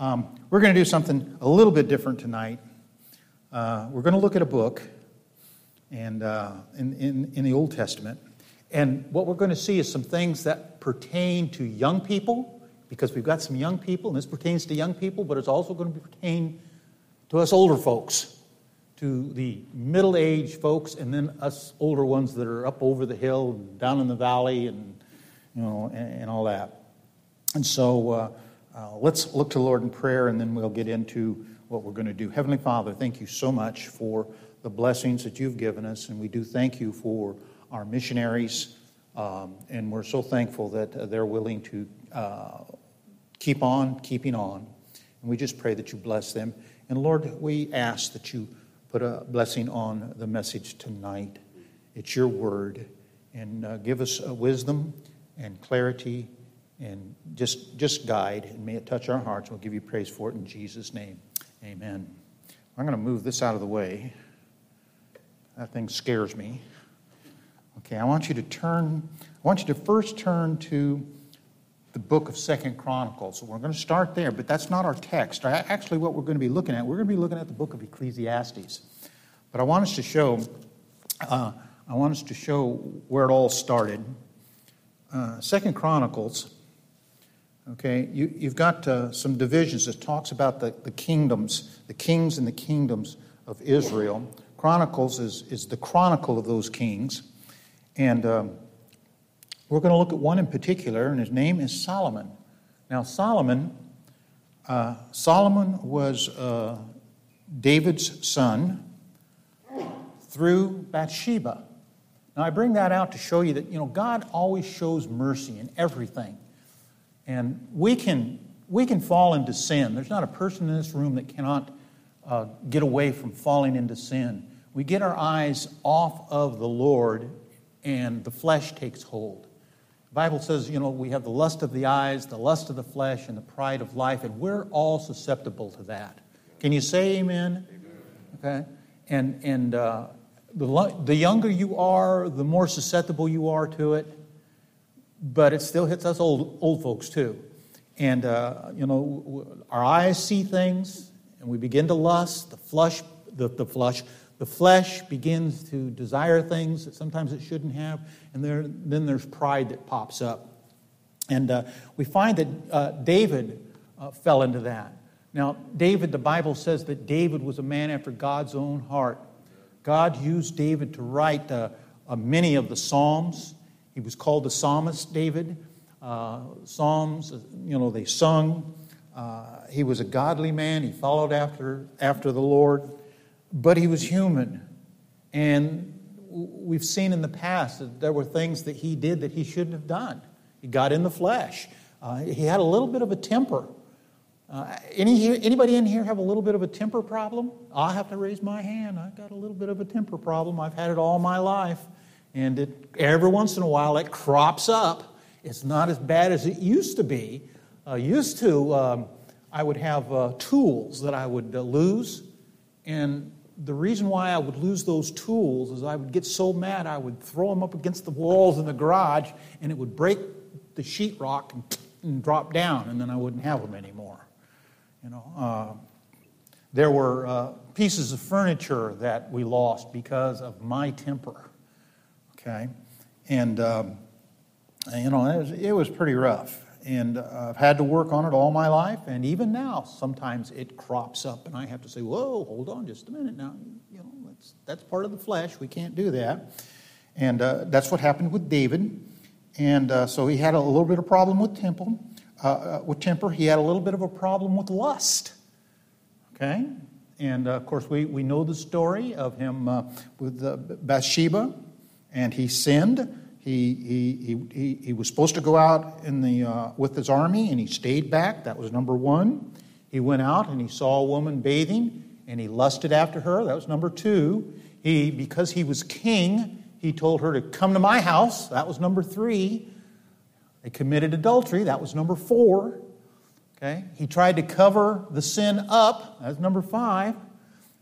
Um, we're going to do something a little bit different tonight. Uh, we're going to look at a book and, uh, in, in, in the Old Testament. And what we're going to see is some things that pertain to young people, because we've got some young people, and this pertains to young people, but it's also going to pertain to us older folks, to the middle aged folks, and then us older ones that are up over the hill down in the valley and, you know, and, and all that. And so, uh, uh, let's look to the Lord in prayer and then we'll get into what we're going to do. Heavenly Father, thank you so much for the blessings that you've given us, and we do thank you for our missionaries, um, and we're so thankful that uh, they're willing to uh, keep on keeping on. And we just pray that you bless them. And Lord, we ask that you put a blessing on the message tonight. It's your word, and uh, give us wisdom and clarity and just, just guide, and may it touch our hearts. We'll give you praise for it in Jesus' name. Amen. I'm going to move this out of the way. That thing scares me. Okay, I want you to turn, I want you to first turn to the book of Second Chronicles. So we're going to start there, but that's not our text. Actually, what we're going to be looking at, we're going to be looking at the book of Ecclesiastes. But I want us to show, uh, I want us to show where it all started. Uh, Second Chronicles Okay, you, you've got uh, some divisions. It talks about the, the kingdoms, the kings and the kingdoms of Israel. Chronicles is, is the chronicle of those kings. And um, we're going to look at one in particular, and his name is Solomon. Now, Solomon, uh, Solomon was uh, David's son through Bathsheba. Now, I bring that out to show you that, you know, God always shows mercy in everything. And we can, we can fall into sin. There's not a person in this room that cannot uh, get away from falling into sin. We get our eyes off of the Lord, and the flesh takes hold. The Bible says, you know, we have the lust of the eyes, the lust of the flesh, and the pride of life, and we're all susceptible to that. Can you say amen? amen. Okay? And, and uh, the, the younger you are, the more susceptible you are to it but it still hits us old, old folks too. And, uh, you know, our eyes see things and we begin to lust. The flesh, the, the flesh, the flesh begins to desire things that sometimes it shouldn't have. And there, then there's pride that pops up. And uh, we find that uh, David uh, fell into that. Now, David, the Bible says that David was a man after God's own heart. God used David to write uh, many of the Psalms. He was called the psalmist, David. Uh, Psalms, you know, they sung. Uh, he was a godly man. He followed after, after the Lord, but he was human. And we've seen in the past that there were things that he did that he shouldn't have done. He got in the flesh. Uh, he had a little bit of a temper. Uh, any, anybody in here have a little bit of a temper problem? I have to raise my hand. I've got a little bit of a temper problem. I've had it all my life. And it, every once in a while it crops up. It's not as bad as it used to be. Uh, used to, um, I would have uh, tools that I would uh, lose. And the reason why I would lose those tools is I would get so mad I would throw them up against the walls in the garage and it would break the sheetrock and, and drop down, and then I wouldn't have them anymore. You know, uh, there were uh, pieces of furniture that we lost because of my temper. Okay, and um, you know it was, it was, pretty rough, and uh, I've had to work on it all my life, and even now sometimes it crops up, and I have to say, "Whoa, hold on, just a minute now." You know, that's that's part of the flesh. We can't do that, and uh, that's what happened with David, and uh, so he had a little bit of problem with temple, uh, uh, with temper. He had a little bit of a problem with lust. Okay, and uh, of course, we, we know the story of him uh, with uh, Bathsheba and he sinned. He, he, he, he, was supposed to go out in the, uh, with his army, and he stayed back. That was number one. He went out and he saw a woman bathing, and he lusted after her. That was number two. He, because he was king, he told her to come to my house. That was number three. They committed adultery. That was number four. Okay. He tried to cover the sin up. That's number five.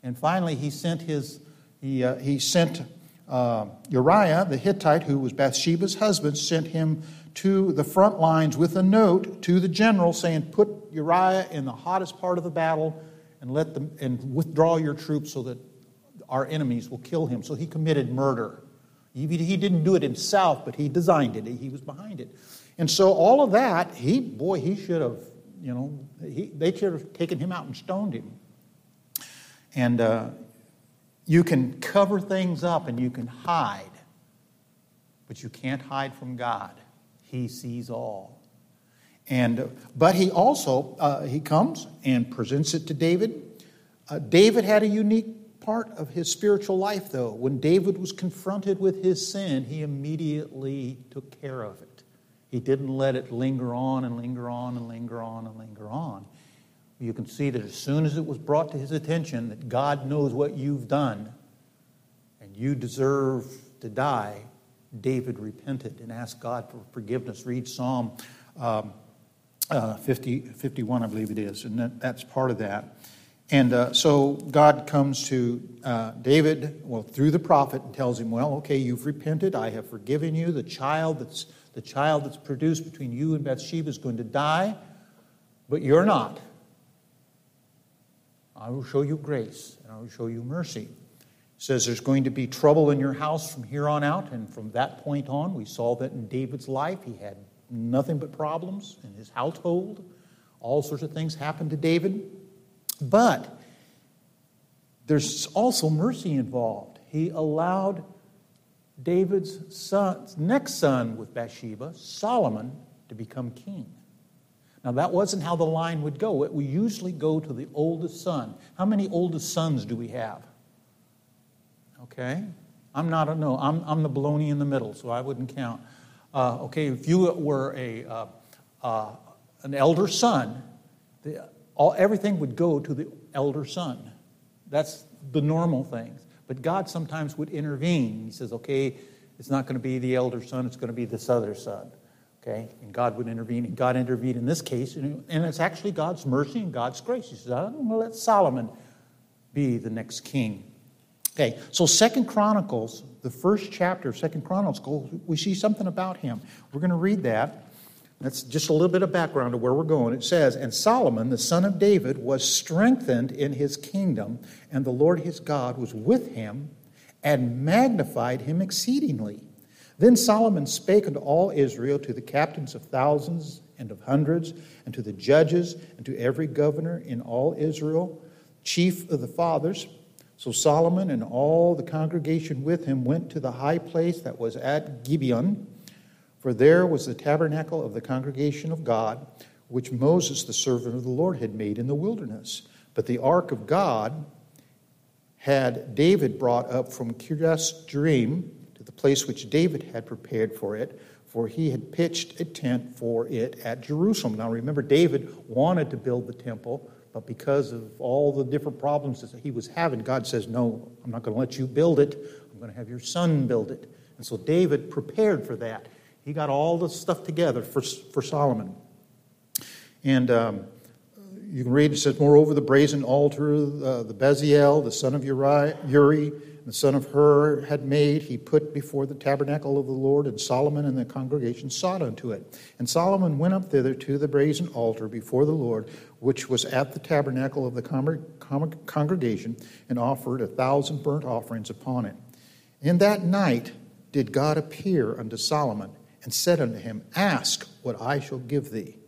And finally, he sent his he, uh, he sent uh, Uriah the Hittite, who was Bathsheba's husband, sent him to the front lines with a note to the general saying, Put Uriah in the hottest part of the battle and, let them, and withdraw your troops so that our enemies will kill him. So he committed murder. He, didn't do it himself, but he designed it, he was behind it. And so all of that, he, boy, he should have, you know, he, they should have taken him out and stoned him. And uh, you can cover things up and you can hide, but you can't hide from God. He sees all. And, but he also, uh, he comes and presents it to David. Uh, David had a unique part of his spiritual life, though. When David was confronted with his sin, he immediately took care of it. He didn't let it linger on and linger on and linger on and linger on. You can see that as soon as it was brought to his attention that God knows what you've done and you deserve to die, David repented and asked God for forgiveness. Read Psalm um, uh, 50, 51, I believe it is, and that, that's part of that. And uh, so God comes to uh, David, well, through the prophet, and tells him, "Well, okay, you've repented. I have forgiven you. The child that's the child that's produced between you and Bathsheba is going to die, but you're not. I will show you grace and I will show you mercy." says there's going to be trouble in your house from here on out, and from that point on, we saw that in David's life. He had nothing but problems in his household. All sorts of things happened to David. But there's also mercy involved. He allowed David's son, next son with Bathsheba, Solomon, to become king. Now, that wasn't how the line would go. It would usually go to the oldest son. How many oldest sons do we have? Okay? I'm not a no, I'm, I'm the baloney in the middle, so I wouldn't count. Uh, okay, if you were a, uh, uh, an elder son, the, all, everything would go to the elder son. That's the normal things. But God sometimes would intervene. He says, okay, it's not going to be the elder son, it's going to be this other son. Okay? And God would intervene. And God intervened in this case. And it's actually God's mercy and God's grace. He says, I'm going to let Solomon be the next king. Okay, so Second Chronicles, the first chapter of Second Chronicles, we see something about him. We're going to read that. That's just a little bit of background to where we're going. It says, And Solomon, the son of David, was strengthened in his kingdom, and the Lord his God was with him and magnified him exceedingly. Then Solomon spake unto all Israel, to the captains of thousands and of hundreds, and to the judges, and to every governor in all Israel, chief of the fathers, so Solomon and all the congregation with him went to the high place that was at Gibeon, for there was the tabernacle of the congregation of God, which Moses, the servant of the Lord, had made in the wilderness. But the ark of God had David brought up from Kiriath Jearim to the place which David had prepared for it, for he had pitched a tent for it at Jerusalem. Now remember, David wanted to build the temple but because of all the different problems that he was having, God says, No, I'm not going to let you build it. I'm going to have your son build it. And so David prepared for that. He got all the stuff together for, for Solomon. And um, you can read, it says, Moreover, the brazen altar, uh, the Bezalel, the son of Uri, Uri the son of Hur had made, he put before the tabernacle of the Lord, and Solomon and the congregation sought unto it. And Solomon went up thither to the brazen altar before the Lord, which was at the tabernacle of the congregation, and offered a thousand burnt offerings upon it. In that night did God appear unto Solomon, and said unto him, Ask what I shall give thee.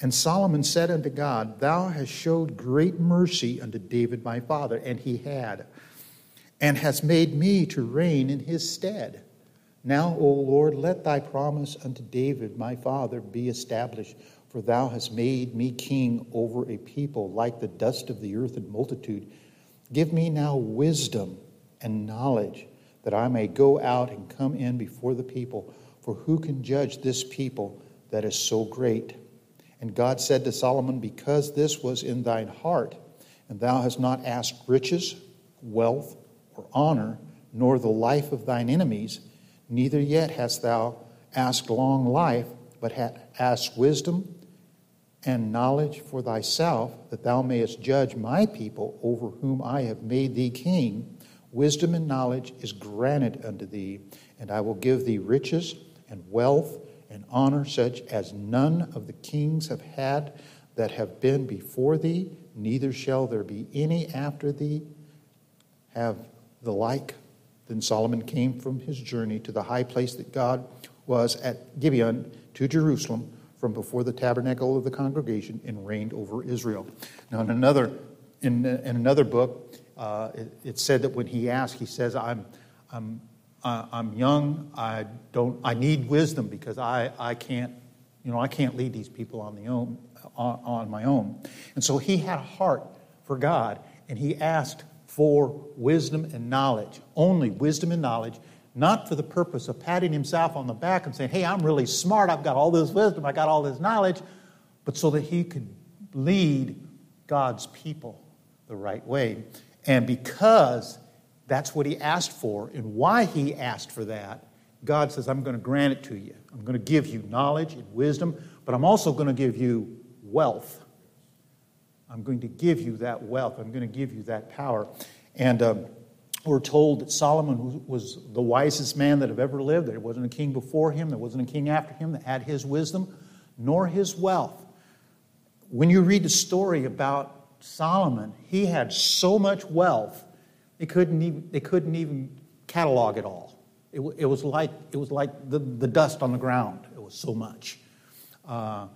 And Solomon said unto God, Thou hast showed great mercy unto David my father, and he had and has made me to reign in his stead. Now, O Lord, let thy promise unto David my father be established, for thou hast made me king over a people like the dust of the earth in multitude. Give me now wisdom and knowledge, that I may go out and come in before the people. For who can judge this people that is so great? And God said to Solomon, Because this was in thine heart, and thou hast not asked riches, wealth, or honor, nor the life of thine enemies, neither yet hast thou asked long life, but hast asked wisdom and knowledge for thyself, that thou mayest judge my people over whom I have made thee king. Wisdom and knowledge is granted unto thee, and I will give thee riches and wealth and honor such as none of the kings have had that have been before thee, neither shall there be any after thee have the like. Then Solomon came from his journey to the high place that God was at Gibeon to Jerusalem from before the tabernacle of the congregation and reigned over Israel. Now, in another, in, in another book, uh, it, it, said that when he asked, he says, I'm, I'm, uh, I'm young, I, don't, I need wisdom because I, I, can't, you know, I can't lead these people on, the own, on, on my own. And so he had a heart for God, and he asked for wisdom and knowledge, only wisdom and knowledge, not for the purpose of patting himself on the back and saying, Hey, I'm really smart, I've got all this wisdom, I got all this knowledge, but so that he could lead God's people the right way. And because that's what he asked for and why he asked for that, God says, I'm going to grant it to you. I'm going to give you knowledge and wisdom, but I'm also going to give you wealth. I'm going to give you that wealth. I'm going to give you that power. And um, we're told that Solomon was the wisest man that have ever lived. There wasn't a king before him, there wasn't a king after him that had his wisdom nor his wealth. When you read the story about Solomon, he had so much wealth, they couldn't even, they couldn't even catalog it all. It, it was like, it was like the, the dust on the ground. It was so much. Uh,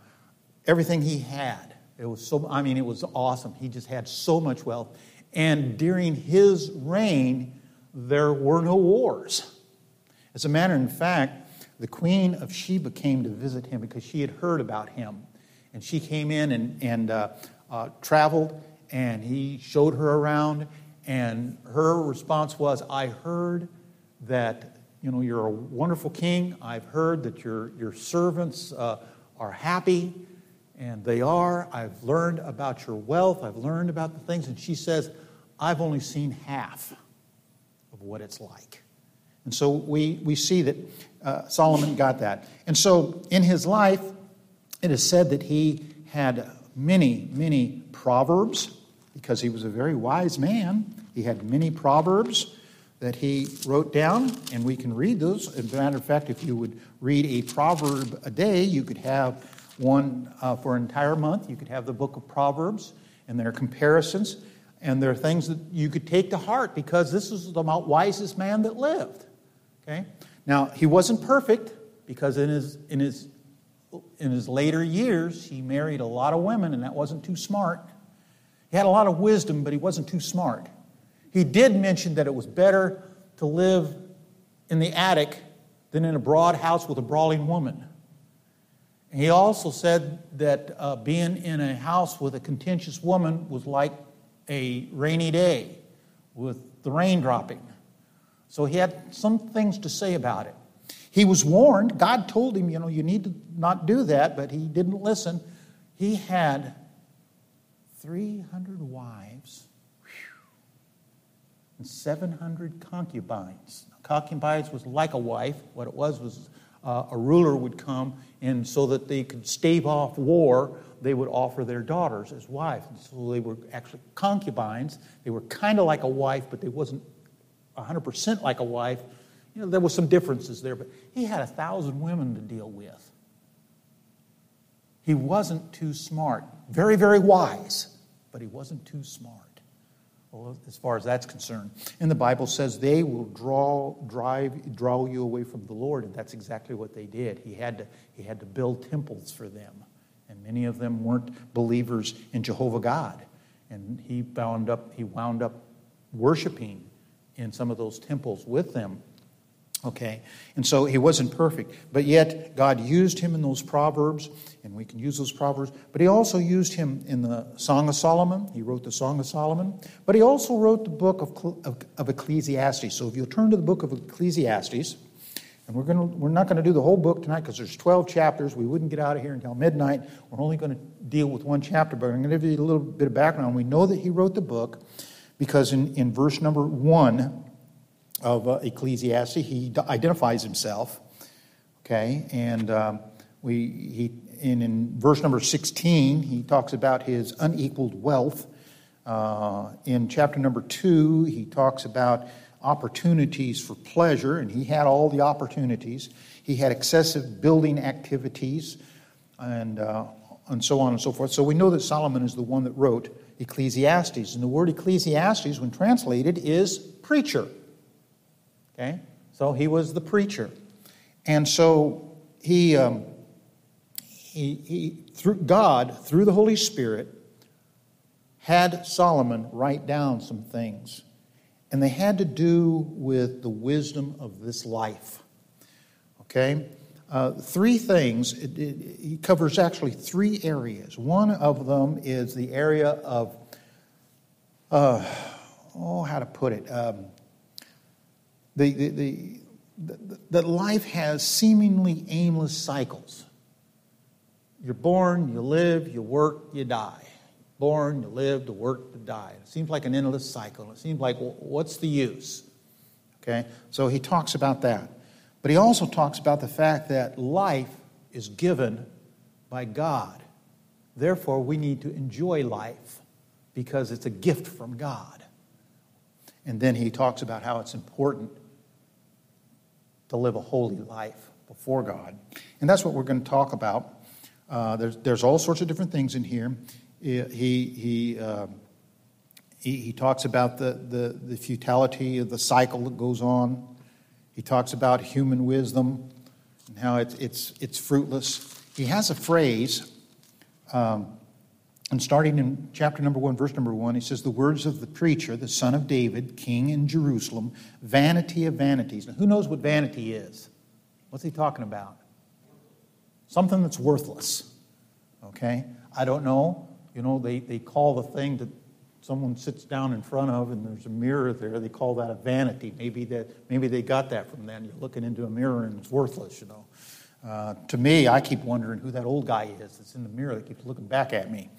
everything he had, it was so, I mean, it was awesome. He just had so much wealth. And during his reign, there were no wars. As a matter of fact, the Queen of Sheba came to visit him because she had heard about him. And she came in and, and uh, uh, traveled, and he showed her around. And her response was, I heard that you know, you're a wonderful king. I've heard that your, your servants uh, are happy and they are. I've learned about your wealth, I've learned about the things. And she says, I've only seen half of what it's like. And so we, we see that uh, Solomon got that. And so in his life, it is said that he had many, many proverbs because he was a very wise man. He had many proverbs that he wrote down, and we can read those. As a matter of fact, if you would read a proverb a day, you could have one uh, for an entire month. You could have the book of Proverbs, and there are comparisons, and there are things that you could take to heart because this is the wisest man that lived. Okay? Now, he wasn't perfect because in his, in his, in his later years, he married a lot of women, and that wasn't too smart. He had a lot of wisdom, but he wasn't too smart. He did mention that it was better to live in the attic than in a broad house with a brawling woman. He also said that uh, being in a house with a contentious woman was like a rainy day with the rain dropping. So he had some things to say about it. He was warned. God told him, you know, you need to not do that, but he didn't listen. He had 300 wives and 700 concubines. Concubines was like a wife. What it was was uh, a ruler would come, and so that they could stave off war, they would offer their daughters as wives. And so they were actually concubines. They were kind of like a wife, but they wasn't 100% like a wife. You know, there was some differences there, but he had a thousand women to deal with. He wasn't too smart. Very, very wise, but he wasn't too smart as far as that's concerned. And the Bible says they will draw, drive, draw you away from the Lord, and that's exactly what they did. He had to, he had to build temples for them, and many of them weren't believers in Jehovah God, and he wound up, he wound up worshiping in some of those temples with them. Okay, and so he wasn't perfect, but yet God used him in those proverbs, and we can use those proverbs. But he also used him in the Song of Solomon. He wrote the Song of Solomon, but he also wrote the book of, of, of Ecclesiastes. So if you'll turn to the book of Ecclesiastes, and we're, gonna, we're not going to do the whole book tonight because there's 12 chapters. We wouldn't get out of here until midnight. We're only going to deal with one chapter, but I'm going to give you a little bit of background. We know that he wrote the book because in, in verse number one, of uh, Ecclesiastes. He identifies himself, okay, and um, we he in, in verse number 16 he talks about his unequaled wealth. Uh, in chapter number two, he talks about opportunities for pleasure, and he had all the opportunities. he had excessive building activities, and, uh, and so on and so forth. So we know that Solomon is the one that wrote Ecclesiastes. And the word Ecclesiastes, when translated, is preacher. Okay? So he was the preacher. And so he, um, he, he through God, through the Holy Spirit, had Solomon write down some things. And they had to do with the wisdom of this life. Okay? Uh, three things. It, it, he covers actually three areas. One of them is the area of, uh, oh, how to put it? Um, the, the, the, that life has seemingly aimless cycles. You're born, you live, you work, you die. Born, you live, to work, to die. It seems like an endless cycle. It seems like, well, what's the use? Okay, so he talks about that. But he also talks about the fact that life is given by God. Therefore, we need to enjoy life because it's a gift from God. And then he talks about how it's important to live a holy life before God. And that's what we're going to talk about. Uh, there's, there's all sorts of different things in here. He, he, uh, he, he, talks about the, the, the futility of the cycle that goes on. He talks about human wisdom and how it's, it's, it's fruitless. He has a phrase, um, and starting in chapter number one, verse number one, he says, The words of the preacher, the son of David, king in Jerusalem, vanity of vanities. Now, who knows what vanity is? What's he talking about? Something that's worthless. Okay? I don't know. You know, they, they call the thing that someone sits down in front of and there's a mirror there, they call that a vanity. Maybe that maybe they got that from that. You're looking into a mirror and it's worthless, you know. Uh, to me, I keep wondering who that old guy is that's in the mirror that keeps looking back at me.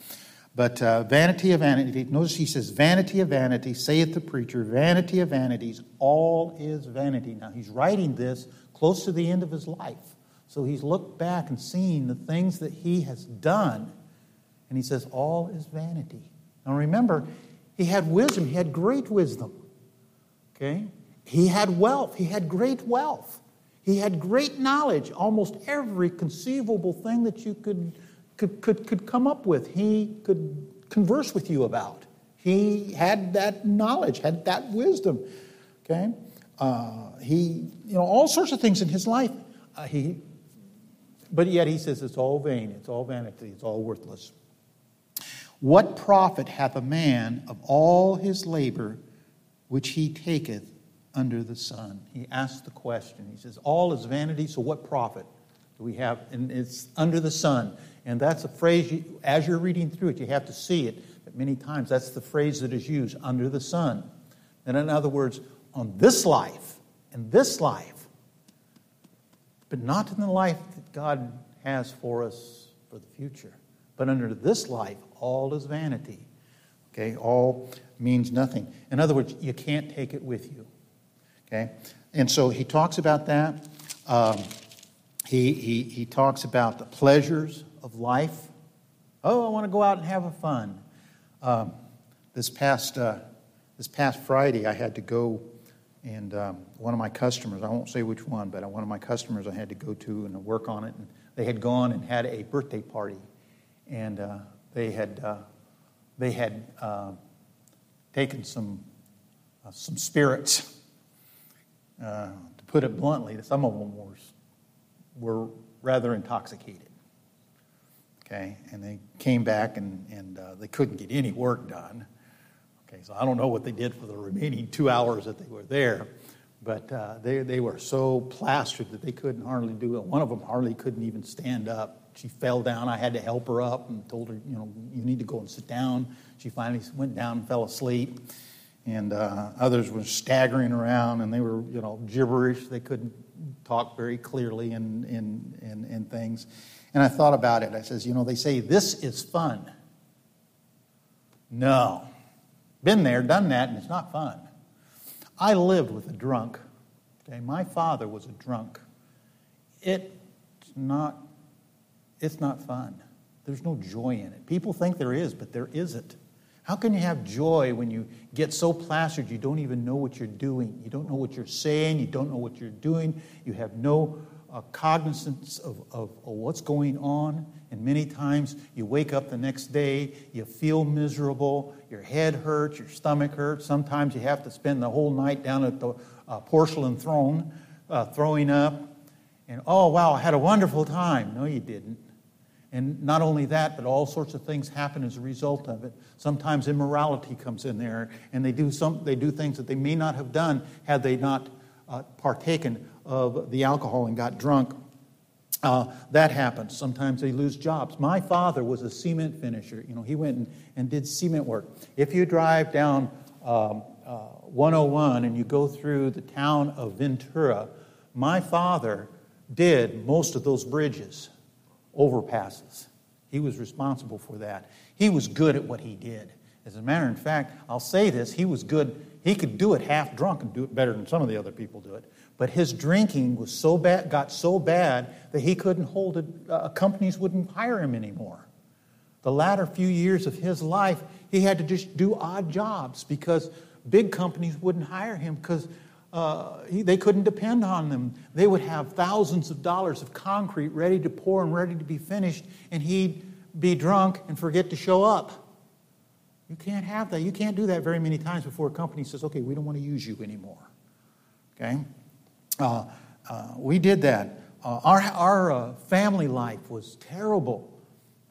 But uh, vanity of vanity, notice he says, Vanity of vanity, saith the preacher, vanity of vanities, all is vanity. Now, he's writing this close to the end of his life. So he's looked back and seen the things that he has done, and he says, All is vanity. Now remember, he had wisdom, he had great wisdom. Okay? He had wealth, he had great wealth. He had great knowledge, almost every conceivable thing that you could, could, could, could come up with, he could converse with you about. He had that knowledge, had that wisdom. Okay? Uh, he, you know, all sorts of things in his life. Uh, he, but yet he says it's all vain, it's all vanity, it's all worthless. What profit hath a man of all his labor which he taketh under the sun? He asks the question. He says, All is vanity, so what profit do we have? And it's under the sun. And that's a phrase, you, as you're reading through it, you have to see it. But many times, that's the phrase that is used under the sun. And in other words, on this life, in this life, but not in the life that God has for us for the future. But under this life, all is vanity. Okay, all means nothing. In other words, you can't take it with you. Okay, and so he talks about that. Um, he, he, he talks about the pleasures of life. Oh, I want to go out and have a fun. Um, this past uh, this past Friday, I had to go, and um, one of my customers, I won't say which one, but one of my customers I had to go to and work on it, and they had gone and had a birthday party, and uh, they had, uh, they had uh, taken some, uh, some spirits. Uh, to put it bluntly, some of them were, were rather intoxicated. Okay, and they came back and, and uh, they couldn't get any work done. Okay, so I don't know what they did for the remaining two hours that they were there, but uh, they, they were so plastered that they couldn't hardly do it. One of them hardly couldn't even stand up she fell down. I had to help her up and told her, you know, you need to go and sit down. She finally went down and fell asleep. And uh, others were staggering around and they were, you know, gibberish. They couldn't talk very clearly and, and, and, and things. And I thought about it. I says, you know, they say this is fun. No. Been there, done that, and it's not fun. I lived with a drunk. Okay, my father was a drunk. It's not it's not fun. There's no joy in it. People think there is, but there isn't. How can you have joy when you get so plastered you don't even know what you're doing? You don't know what you're saying, you don't know what you're doing, you have no uh, cognizance of, of, of what's going on. And many times you wake up the next day, you feel miserable, your head hurts, your stomach hurts. Sometimes you have to spend the whole night down at the uh, porcelain throne uh, throwing up. And oh, wow, I had a wonderful time. No, you didn't. And not only that, but all sorts of things happen as a result of it. Sometimes immorality comes in there, and they do, some, they do things that they may not have done had they not uh, partaken of the alcohol and got drunk. Uh, that happens. Sometimes they lose jobs. My father was a cement finisher. You know, he went and, and did cement work. If you drive down um, uh, 101 and you go through the town of Ventura, my father did most of those bridges, overpasses. He was responsible for that. He was good at what he did. As a matter of fact, I'll say this he was good. He could do it half drunk and do it better than some of the other people do it. But his drinking was so bad, got so bad that he couldn't hold it. Uh, companies wouldn't hire him anymore. The latter few years of his life, he had to just do odd jobs because big companies wouldn't hire him because uh, he, they couldn't depend on them. They would have thousands of dollars of concrete ready to pour and ready to be finished, and he'd be drunk and forget to show up. You can't have that. You can't do that very many times before a company says, okay, we don't want to use you anymore. Okay? Uh, uh, we did that. Uh, our our uh, family life was terrible.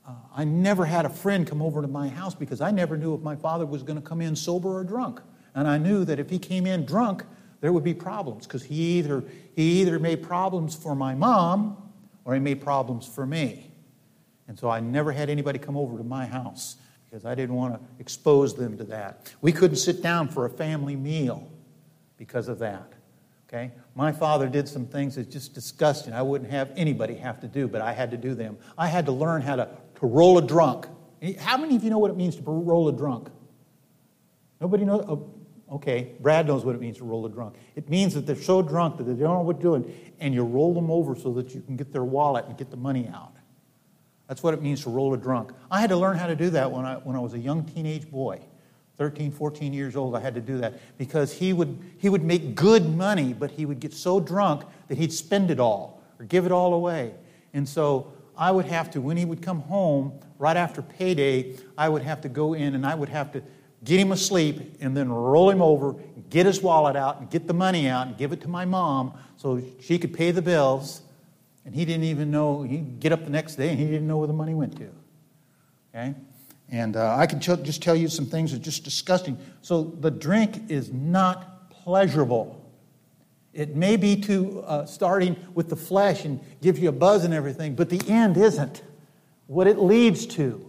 Uh, I never had a friend come over to my house because I never knew if my father was going to come in sober or drunk. And I knew that if he came in drunk, there would be problems because he either, he either made problems for my mom or he made problems for me. And so I never had anybody come over to my house because I didn't want to expose them to that. We couldn't sit down for a family meal because of that. Okay? My father did some things that's just disgusting. I wouldn't have anybody have to do, but I had to do them. I had to learn how to, to roll a drunk. How many of you know what it means to roll a drunk? Nobody knows? Uh, Okay, Brad knows what it means to roll a drunk. It means that they're so drunk that they don't know what they're doing, and you roll them over so that you can get their wallet and get the money out. That's what it means to roll a drunk. I had to learn how to do that when I, when I was a young teenage boy. 13, 14 years old, I had to do that because he would, he would make good money, but he would get so drunk that he'd spend it all or give it all away. And so I would have to, when he would come home right after payday, I would have to go in and I would have to get him asleep and then roll him over, get his wallet out, and get the money out and give it to my mom so she could pay the bills. And he didn't even know, he'd get up the next day and he didn't know where the money went to. Okay? And uh, I can just tell you some things that are just disgusting. So the drink is not pleasurable. It may be to uh, starting with the flesh and gives you a buzz and everything, but the end isn't. What it leads to.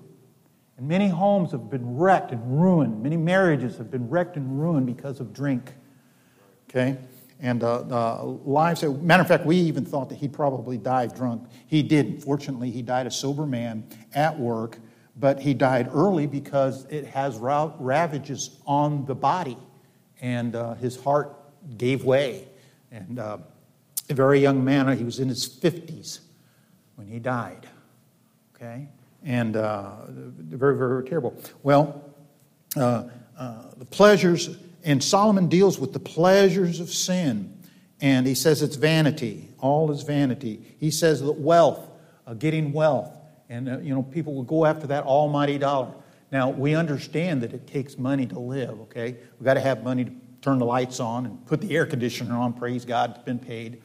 And many homes have been wrecked and ruined. Many marriages have been wrecked and ruined because of drink. Okay? And uh, uh, lives, matter of fact, we even thought that he probably died drunk. He didn't. Fortunately, he died a sober man at work but he died early because it has ravages on the body, and uh, his heart gave way. And uh, a very young man, he was in his 50s when he died. Okay? And uh, very, very terrible. Well, uh, uh, the pleasures, and Solomon deals with the pleasures of sin. And he says it's vanity. All is vanity. He says that wealth, uh, getting wealth, and, uh, you know, people will go after that almighty dollar. Now, we understand that it takes money to live, okay? We've got to have money to turn the lights on and put the air conditioner on. Praise God, it's been paid.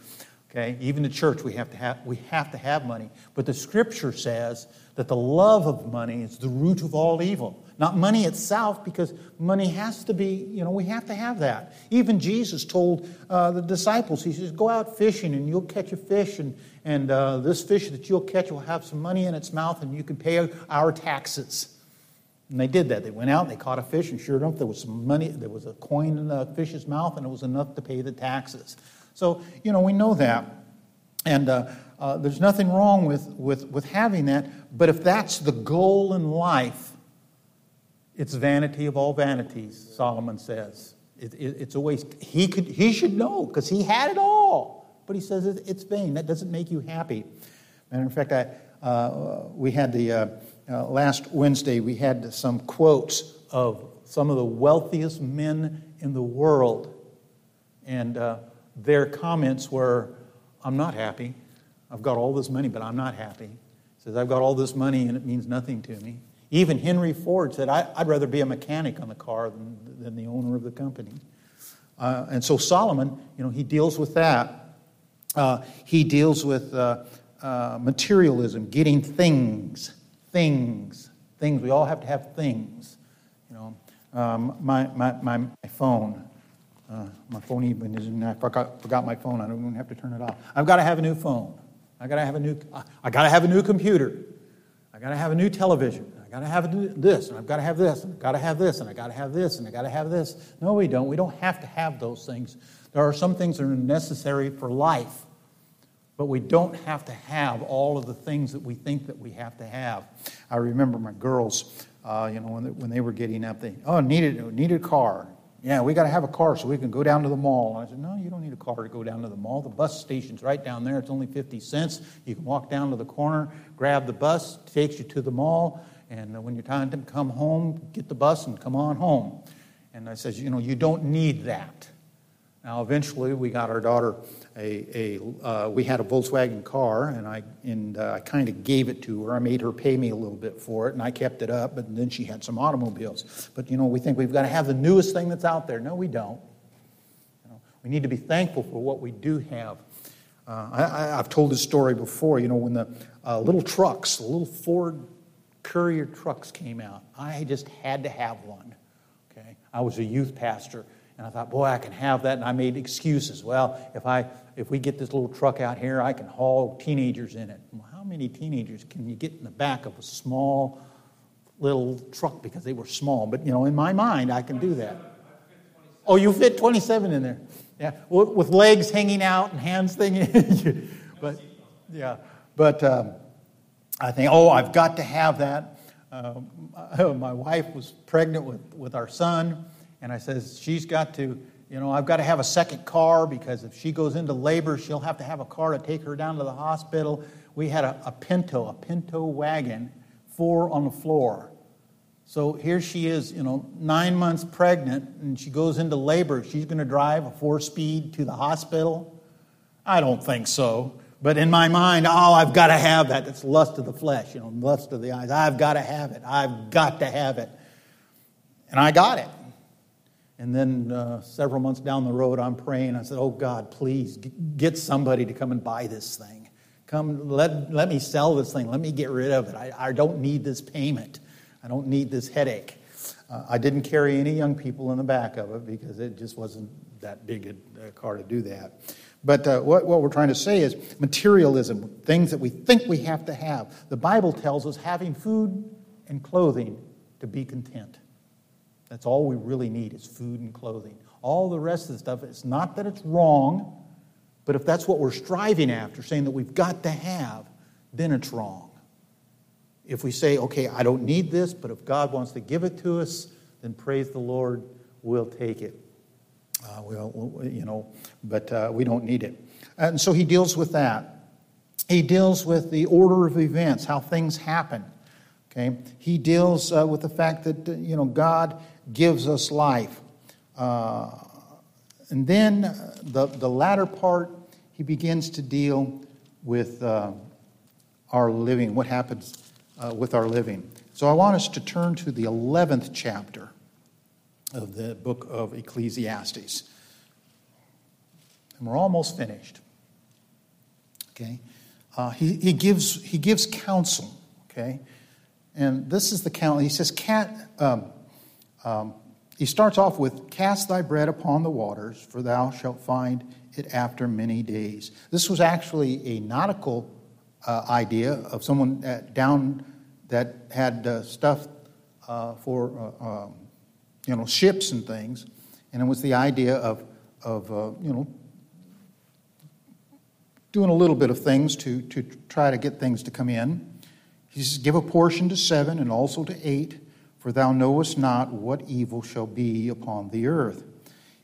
Okay? Even the church, we have to have, we have, to have money. But the scripture says that the love of money is the root of all evil. Not money itself, because money has to be, you know, we have to have that. Even Jesus told uh, the disciples, He says, Go out fishing and you'll catch a fish, and, and uh, this fish that you'll catch will have some money in its mouth, and you can pay our taxes. And they did that. They went out and they caught a fish, and sure enough, there was some money, there was a coin in the fish's mouth, and it was enough to pay the taxes. So, you know, we know that. And uh, uh, there's nothing wrong with, with, with having that. But if that's the goal in life, it's vanity of all vanities, Solomon says. It, it, it's always, he, could, he should know because he had it all. But he says it, it's vain. That doesn't make you happy. Matter of fact, I, uh, we had the, uh, uh, last Wednesday, we had some quotes of some of the wealthiest men in the world. And uh, their comments were, I'm not happy. I've got all this money, but I'm not happy. He says, I've got all this money and it means nothing to me. Even Henry Ford said, I, would rather be a mechanic on the car than, than the owner of the company. Uh, and so Solomon, you know, he deals with that. Uh, he deals with uh, uh materialism, getting things, things, things. We all have to have things. You know, um, my, my, my, phone. Uh, my phone even is I forgot, forgot my phone. I don't even have to turn it off. I've got to have a new phone. I got to have a new. I got to have a new computer. I got to have a new television. I got to have this, and I've got to have this, and I've got to have this, and I got to have this, and I got to have this. No, we don't. We don't have to have those things. There are some things that are necessary for life, but we don't have to have all of the things that we think that we have to have. I remember my girls, uh, you know, when they, when they were getting up, they oh needed needed a car. Yeah, we got to have a car so we can go down to the mall. And I said, No, you don't need a car to go down to the mall. The bus station's right down there. It's only 50 cents. You can walk down to the corner, grab the bus, takes you to the mall, and uh, when you're time to come home, get the bus and come on home. And I says, You know, you don't need that. Now, eventually, we got our daughter a, a uh, we had a Volkswagen car, and I and uh, I kind of gave it to her. I made her pay me a little bit for it, and I kept it up. But then she had some automobiles. But you know, we think we've got to have the newest thing that's out there. No, we don't. You know, we need to be thankful for what we do have. Uh, I, have told this story before. You know, when the uh, little trucks, the little Ford Courier trucks came out, I just had to have one. Okay, I was a youth pastor. And I thought, boy, I can have that. And I made excuses. Well, if I if we get this little truck out here, I can haul teenagers in it. Well, how many teenagers can you get in the back of a small little truck because they were small? But, you know, in my mind, I can do that. Oh, you fit 27 in there. Yeah, with legs hanging out and hands thing. but, yeah. But um, I think, oh, I've got to have that. Uh, my wife was pregnant with, with our son, and I says, she's got to you know, I've got to have a second car because if she goes into labor, she'll have to have a car to take her down to the hospital. We had a, a Pinto, a Pinto wagon, four on the floor. So here she is, you know, nine months pregnant, and she goes into labor. She's going to drive a four speed to the hospital? I don't think so. But in my mind, oh, I've got to have that. That's lust of the flesh, you know, lust of the eyes. I've got to have it. I've got to have it. And I got it. And then uh, several months down the road, I'm praying. I said, Oh God, please get somebody to come and buy this thing. Come, let, let me sell this thing. Let me get rid of it. I, I don't need this payment. I don't need this headache. Uh, I didn't carry any young people in the back of it because it just wasn't that big a, car to do that. But uh, what, what we're trying to say is materialism, things that we think we have to have. The Bible tells us having food and clothing to be content. That's all we really need is food and clothing. All the rest of the stuff, it's not that it's wrong, but if that's what we're striving after, saying that we've got to have, then it's wrong. If we say, okay, I don't need this, but if God wants to give it to us, then praise the Lord, we'll take it. Uh, we'll, you know, but uh, we don't need it. And so he deals with that. He deals with the order of events, how things happen. Okay, he deals uh, with the fact that you know God gives us life. Uh, and then uh, the, the latter part, he begins to deal with uh, our living, what happens uh, with our living. So I want us to turn to the 11th chapter of the book of Ecclesiastes. And we're almost finished. Okay? Uh, he, he, gives, he gives counsel. Okay? And this is the counsel. He says, Cat, um, um, he starts off with, Cast thy bread upon the waters, for thou shalt find it after many days. This was actually a nautical uh, idea of someone down that had uh, stuff uh, for uh, um, you know ships and things, and it was the idea of of uh, you know doing a little bit of things to to try to get things to come in. He says, "Give a portion to seven and also to eight." For thou knowest not what evil shall be upon the earth.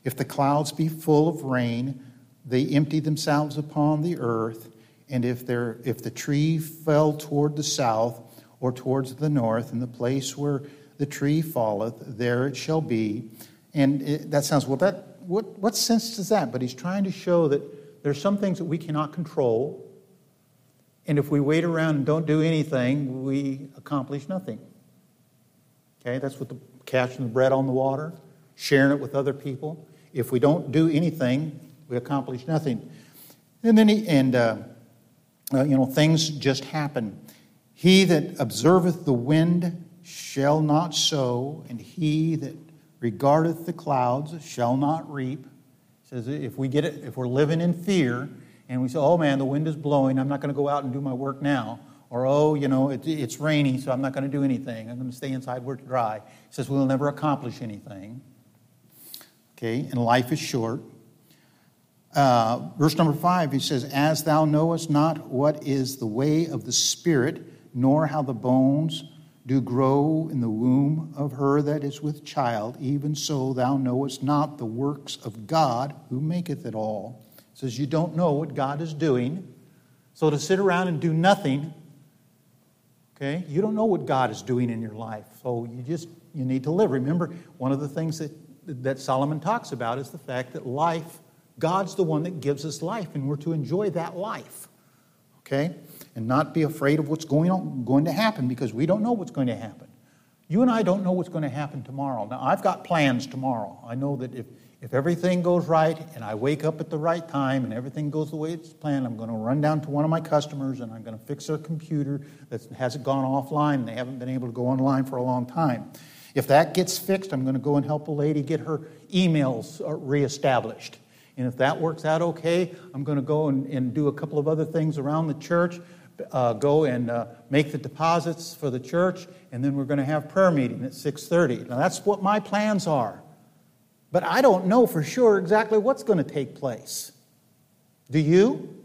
If the clouds be full of rain, they empty themselves upon the earth. And if, there, if the tree fell toward the south or towards the north, in the place where the tree falleth, there it shall be. And it, that sounds, well, that, what, what sense does that? But he's trying to show that there's some things that we cannot control, And if we wait around and don't do anything, we accomplish nothing. Okay, that's what the catching the bread on the water, sharing it with other people. If we don't do anything, we accomplish nothing. And then he, and uh, uh, you know things just happen. He that observeth the wind shall not sow, and he that regardeth the clouds shall not reap. He says if we get it, if we're living in fear, and we say, "Oh man, the wind is blowing. I'm not going to go out and do my work now," or "Oh, you know, it, it's rainy, so I'm not going to do anything. I'm going to stay inside where it's dry." He says we'll never accomplish anything. Okay, and life is short. Uh, verse number five, he says, As thou knowest not what is the way of the Spirit, nor how the bones do grow in the womb of her that is with child, even so thou knowest not the works of God who maketh it all. It says, You don't know what God is doing. So to sit around and do nothing, okay, you don't know what God is doing in your life. So you just you need to live. Remember, one of the things that that Solomon talks about is the fact that life, God's the one that gives us life, and we're to enjoy that life. Okay? And not be afraid of what's going, on, going to happen because we don't know what's going to happen. You and I don't know what's going to happen tomorrow. Now, I've got plans tomorrow. I know that if, if everything goes right and I wake up at the right time and everything goes the way it's planned, I'm going to run down to one of my customers and I'm going to fix their computer that hasn't gone offline and they haven't been able to go online for a long time. If that gets fixed, I'm going to go and help a lady get her emails uh, reestablished. And if that works out okay, I'm going to go and, and do a couple of other things around the church, uh, go and uh, make the deposits for the church, and then we're going to have prayer meeting at 6:30. Now that's what my plans are. But I don't know for sure exactly what's going to take place. Do you?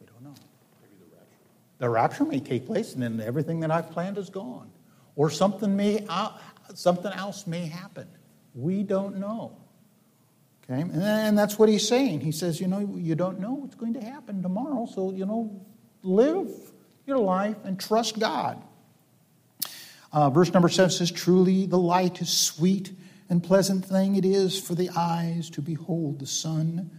We don't know. The rapture. The rapture may take place, and then everything that I've planned is gone or something may uh, something else may happen. We don't know. Okay, and that's what he's saying. He says, you know, you don't know what's going to happen tomorrow, so you know, live your life and trust God. Uh, verse number seven says, "Truly, the light is sweet and pleasant thing it is for the eyes to behold the sun."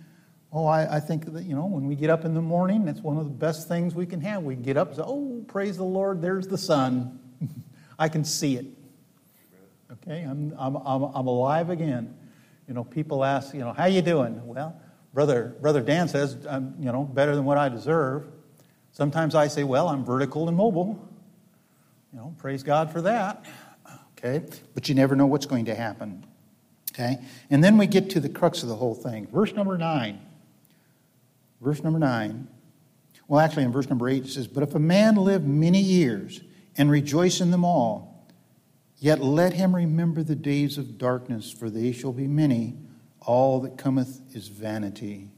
Oh, I, I, think that, you know, when we get up in the morning, that's one of the best things we can have. We get up and say, Oh, praise the Lord, there's the sun. I can see it. Okay, I'm, I'm, I'm, I'm alive again. You know, people ask, you know, how you doing? Well, brother, brother Dan says, I'm, you know, better than what I deserve. Sometimes I say, well, I'm vertical and mobile. You know, praise God for that. Okay, but you never know what's going to happen. Okay, and then we get to the crux of the whole thing. Verse number nine. Verse number nine. Well, actually, in verse number eight, it says, But if a man live many years, and rejoice in them all. Yet let him remember the days of darkness, for they shall be many. All that cometh is vanity.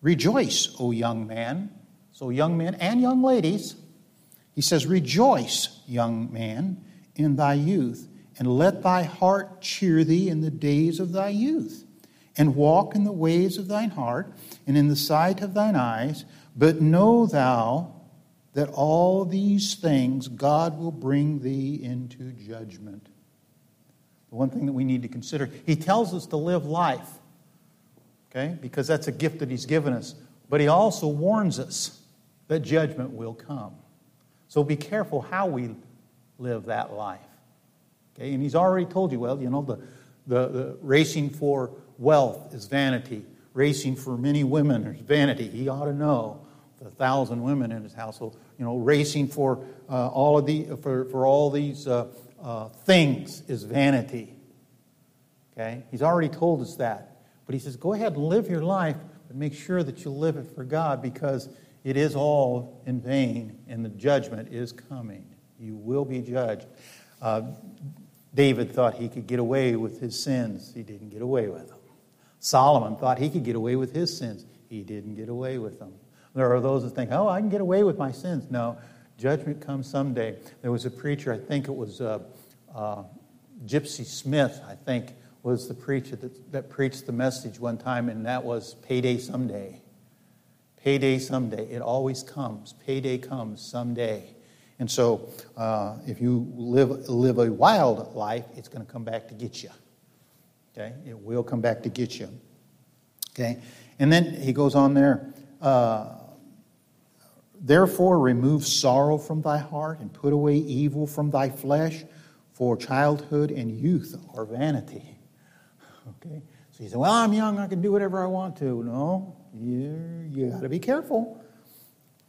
Rejoice, O young man. So, young men and young ladies, he says, Rejoice, young man, in thy youth, and let thy heart cheer thee in the days of thy youth, and walk in the ways of thine heart, and in the sight of thine eyes. But know thou that all these things God will bring thee into judgment. The one thing that we need to consider, He tells us to live life, okay, because that's a gift that He's given us. But He also warns us that judgment will come. So be careful how we live that life. Okay, and He's already told you, well, you know, the, the, the racing for wealth is vanity, racing for many women is vanity. He ought to know the thousand women in his household you know, racing for uh, all of the for, for all these uh, uh, things is vanity. Okay, he's already told us that, but he says, go ahead and live your life, but make sure that you live it for God because it is all in vain, and the judgment is coming. You will be judged. Uh, David thought he could get away with his sins. He didn't get away with them. Solomon thought he could get away with his sins. He didn't get away with them. There are those that think, oh, I can get away with my sins. No, judgment comes someday. There was a preacher, I think it was uh, uh, Gypsy Smith, I think, was the preacher that, that preached the message one time, and that was payday someday. Payday someday. It always comes. Payday comes someday. And so, uh, if you live, live a wild life, it's going to come back to get you. Okay? It will come back to get you. Okay? And then he goes on there. Uh, Therefore, remove sorrow from thy heart and put away evil from thy flesh, for childhood and youth are vanity. Okay? So you say, Well, I'm young, I can do whatever I want to. No, you, you got to be careful.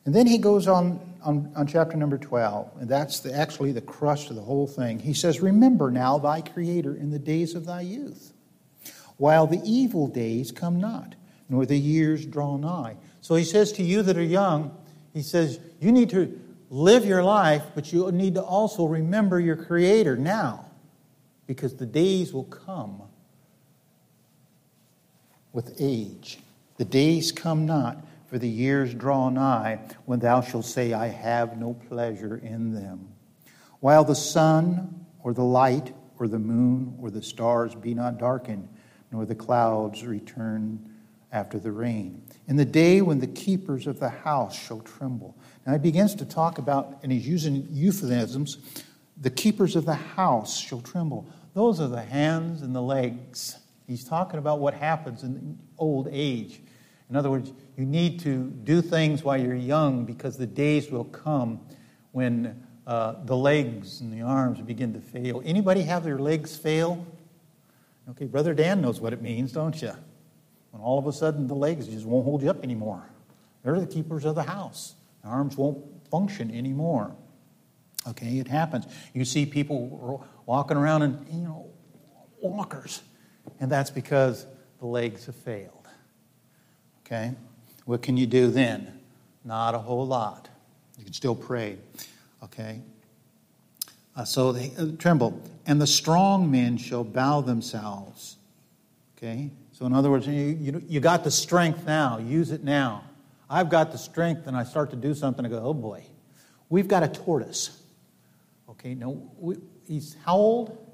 And then he goes on, on, on chapter number 12, and that's the, actually the crust of the whole thing. He says, Remember now thy Creator in the days of thy youth, while the evil days come not, nor the years draw nigh. So he says to you that are young, he says, You need to live your life, but you need to also remember your Creator now, because the days will come with age. The days come not, for the years draw nigh, when thou shalt say, I have no pleasure in them. While the sun, or the light, or the moon, or the stars be not darkened, nor the clouds return after the rain. In the day when the keepers of the house shall tremble. Now he begins to talk about, and he's using euphemisms, the keepers of the house shall tremble. Those are the hands and the legs. He's talking about what happens in old age. In other words, you need to do things while you're young because the days will come when uh, the legs and the arms begin to fail. Anybody have their legs fail? Okay, Brother Dan knows what it means, don't you? When all of a sudden the legs just won't hold you up anymore. They're the keepers of the house. The arms won't function anymore. Okay, it happens. You see people walking around in, you know, walkers, and that's because the legs have failed. Okay? What can you do then? Not a whole lot. You can still pray. Okay? Uh, so they uh, tremble. And the strong men shall bow themselves. Okay? So, in other words, you, you, you got the strength now. Use it now. I've got the strength, and I start to do something. I go, oh boy. We've got a tortoise. Okay, no, we, he's how old?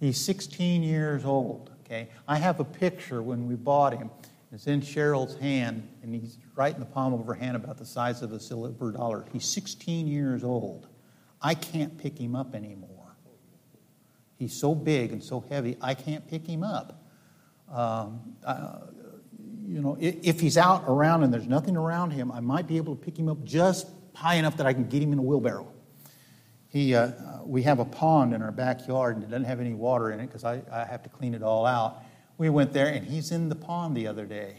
He's 16 years old. Okay, I have a picture when we bought him. It's in Cheryl's hand, and he's right in the palm of her hand, about the size of a silver dollar. He's 16 years old. I can't pick him up anymore. He's so big and so heavy, I can't pick him up. Um, uh, you know, if, if he's out around and there's nothing around him, I might be able to pick him up just high enough that I can get him in a wheelbarrow. He, uh, we have a pond in our backyard and it doesn't have any water in it because I, I have to clean it all out. We went there, and he's in the pond the other day.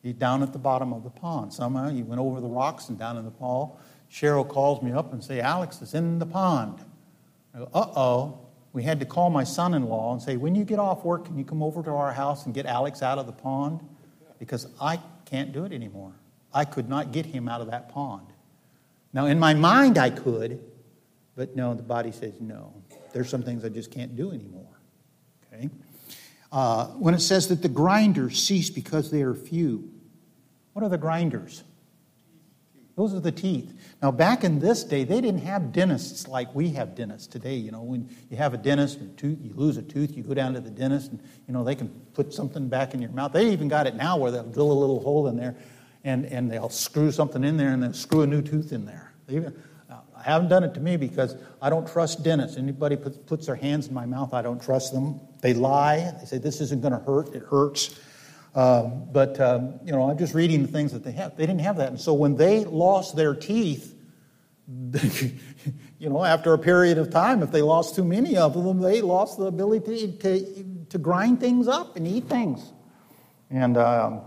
He's down at the bottom of the pond. Somehow he went over the rocks and down in the pond. Cheryl calls me up and say, Alex is in the pond. I go, uh-oh. We had to call my son-in-law and say, when you get off work, can you come over to our house and get Alex out of the pond? Because I can't do it anymore. I could not get him out of that pond. Now, in my mind, I could, but no, the body says no. There's some things I just can't do anymore. Okay? Uh, when it says that the grinders cease because they are few. What are the grinders? Those are the teeth. Now, back in this day, they didn't have dentists like we have dentists today. You know, when you have a dentist and tooth, you lose a tooth, you go down to the dentist, and you know they can put something back in your mouth. They even got it now where they'll drill a little hole in there, and, and they'll screw something in there, and then screw a new tooth in there. Even, I haven't done it to me because I don't trust dentists. Anybody puts, puts their hands in my mouth, I don't trust them. They lie. They say this isn't going to hurt. It hurts. Um, but um, you know, I'm just reading the things that they have. They didn't have that, and so when they lost their teeth, you know, after a period of time, if they lost too many of them, they lost the ability to to grind things up and eat things. And um,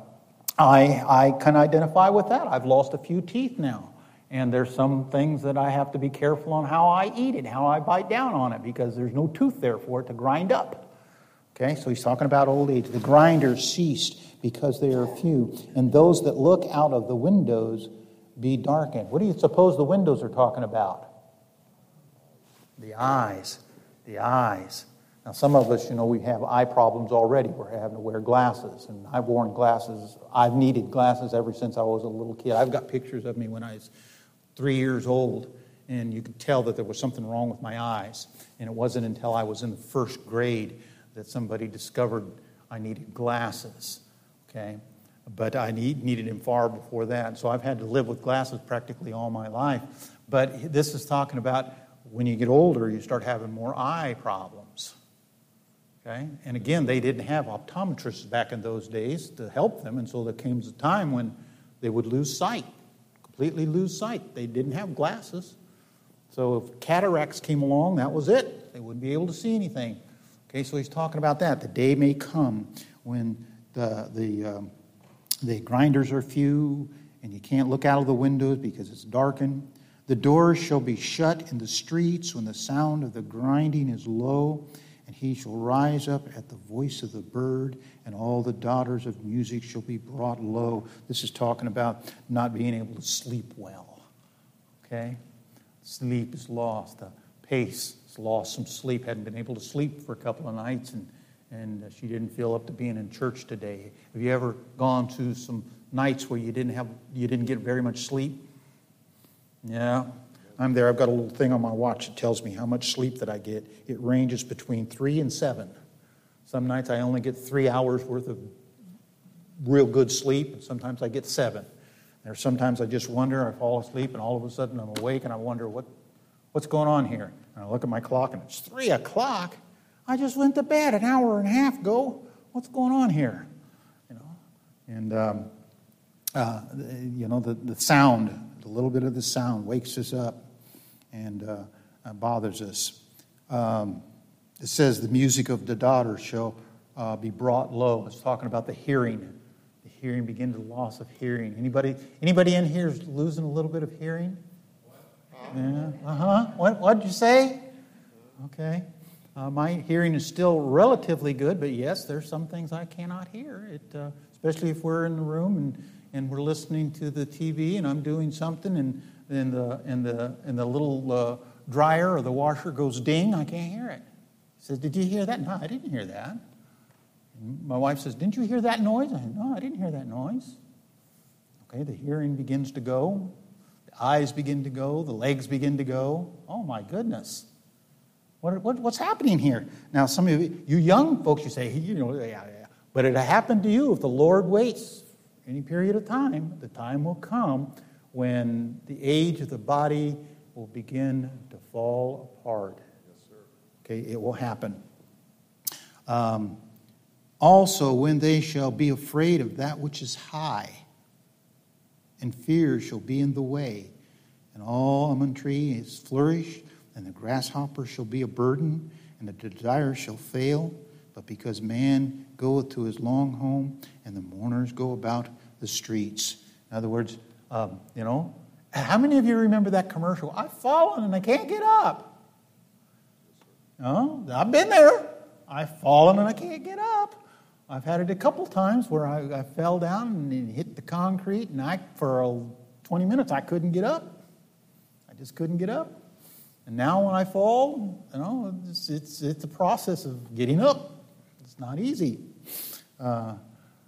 I I can identify with that. I've lost a few teeth now. And there's some things that I have to be careful on how I eat it, how I bite down on it, because there's no tooth there for it to grind up. Okay, so he's talking about old age. The grinders ceased because they are few, and those that look out of the windows be darkened. What do you suppose the windows are talking about? The eyes. The eyes. Now, some of us, you know, we have eye problems already. We're having to wear glasses, and I've worn glasses. I've needed glasses ever since I was a little kid. I've got pictures of me when I was three years old, and you could tell that there was something wrong with my eyes. And it wasn't until I was in the first grade that somebody discovered I needed glasses. Okay? But I need, needed them far before that. So I've had to live with glasses practically all my life. But this is talking about when you get older, you start having more eye problems. Okay? And again, they didn't have optometrists back in those days to help them, and so there came a time when they would lose sight completely lose sight. They didn't have glasses. So if cataracts came along, that was it. They wouldn't be able to see anything. Okay, so he's talking about that. The day may come when the, the, um, the grinders are few and you can't look out of the windows because it's darkened. The doors shall be shut in the streets when the sound of the grinding is low, and he shall rise up at the voice of the bird, and all the daughters of music shall be brought low. This is talking about not being able to sleep well. Okay? Sleep is lost. The pace has lost some sleep, hadn't been able to sleep for a couple of nights, and, and uh, she didn't feel up to being in church today. Have you ever gone to some nights where you didn't have you didn't get very much sleep? Yeah. I'm there. I've got a little thing on my watch that tells me how much sleep that I get. It ranges between three and seven. Some nights I only get three hours worth of real good sleep, and sometimes I get seven. There's sometimes I just wonder, I fall asleep, and all of a sudden I'm awake and I wonder what, what's going on here. And I look at my clock and it's three o'clock. I just went to bed an hour and a half ago. What's going on here? You know, and um, uh, you know the, the sound, a little bit of the sound wakes us up and uh, uh, bothers us. Um, it says the music of the daughter shall uh, be brought low. It's talking about the hearing The hearing, begin to loss of hearing. Anybody, anybody in here is losing a little bit of hearing? Yeah. Uh huh. What what did you say? Okay. Uh, my hearing is still relatively good, but yes, there's some things I cannot hear. It, uh, especially if we're in the room and, and we're listening to the TV and I'm doing something and, and, the, and, the, and the little uh, dryer or the washer goes ding, I can't hear it. He says, Did you hear that? No, I didn't hear that. My wife says, Didn't you hear that noise? I said, No, I didn't hear that noise. Okay, the hearing begins to go, the eyes begin to go, the legs begin to go. Oh my goodness. What, what, what's happening here? Now, some of you, you young folks, you say, you know, yeah, yeah. But it happened to you if the Lord waits any period of time, the time will come when the age of the body will begin to fall apart. Yes. Okay, it will happen. Um, also, when they shall be afraid of that which is high, and fear shall be in the way, and all almond tree is flourished, and the grasshopper shall be a burden, and the desire shall fail. But because man goeth to his long home, and the mourners go about the streets. In other words, um, you know, how many of you remember that commercial? I've fallen and I can't get up. No, I've been there. I've fallen and I can't get up. I've had it a couple times where I, I fell down and hit the concrete, and I, for 20 minutes, I couldn't get up. I just couldn't get up. And now when I fall, you know, it's, it's, it's a process of getting up. It's not easy. Uh,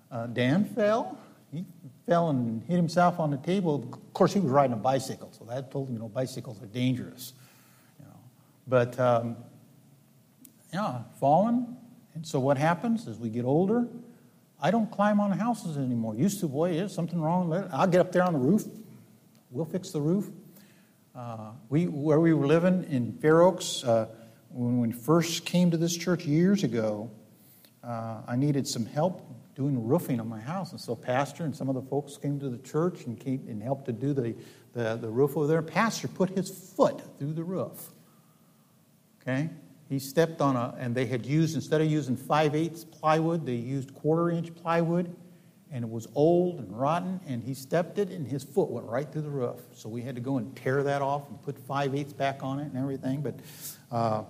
uh, Dan fell. He fell and hit himself on the table. Of course, he was riding a bicycle, so that told him, you know, bicycles are dangerous. You know. But, um, yeah, fallen, and so what happens as we get older? I don't climb on houses anymore. Used to, boy, is something wrong. I'll get up there on the roof. We'll fix the roof. Uh, we, where we were living in Fair Oaks, uh, when we first came to this church years ago, uh, I needed some help doing roofing on my house. And so Pastor and some of the folks came to the church and, came, and helped to do the, the, the roof over there. Pastor put his foot through the roof. Okay? he stepped on a, and they had used, instead of using 5 eighths plywood, they used quarter inch plywood, and it was old and rotten, and he stepped it, and his foot went right through the roof. So we had to go and tear that off and put 5 eighths back on it and everything. But uh,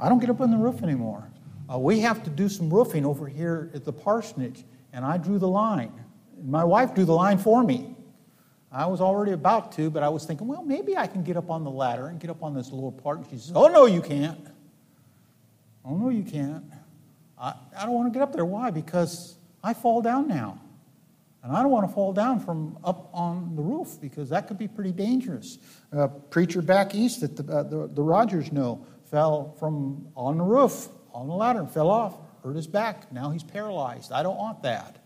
I don't get up on the roof anymore. Uh, we have to do some roofing over here at the parsonage, and I drew the line. My wife drew the line for me. I was already about to, but I was thinking, well, maybe I can get up on the ladder and get up on this little part. And she says, oh, no, you can't. Oh, no, you can't. I, I don't want to get up there. Why? Because I fall down now. And I don't want to fall down from up on the roof because that could be pretty dangerous. A preacher back east at the, uh, the, the Rogers know fell from on the roof, on the ladder, and fell off, hurt his back. Now he's paralyzed. I don't want that.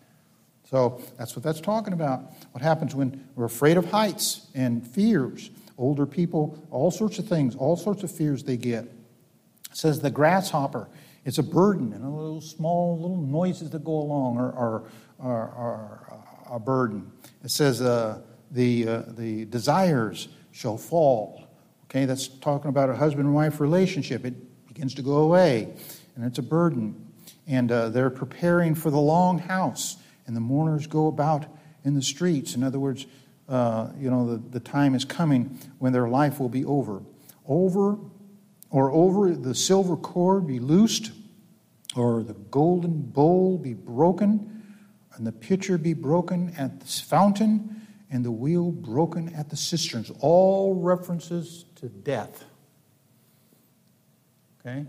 So that's what that's talking about. What happens when we're afraid of heights and fears? Older people, all sorts of things, all sorts of fears they get. It says the grasshopper is a burden, and little small little noises that go along are, are, are, are a burden. It says uh, the, uh, the desires shall fall. Okay, that's talking about a husband and wife relationship. It begins to go away, and it's a burden. And uh, they're preparing for the long house, and the mourners go about in the streets. In other words, uh, you know, the, the time is coming when their life will be over. Over or over the silver cord be loosed, or the golden bowl be broken, and the pitcher be broken at the fountain, and the wheel broken at the cisterns. All references to death. Okay?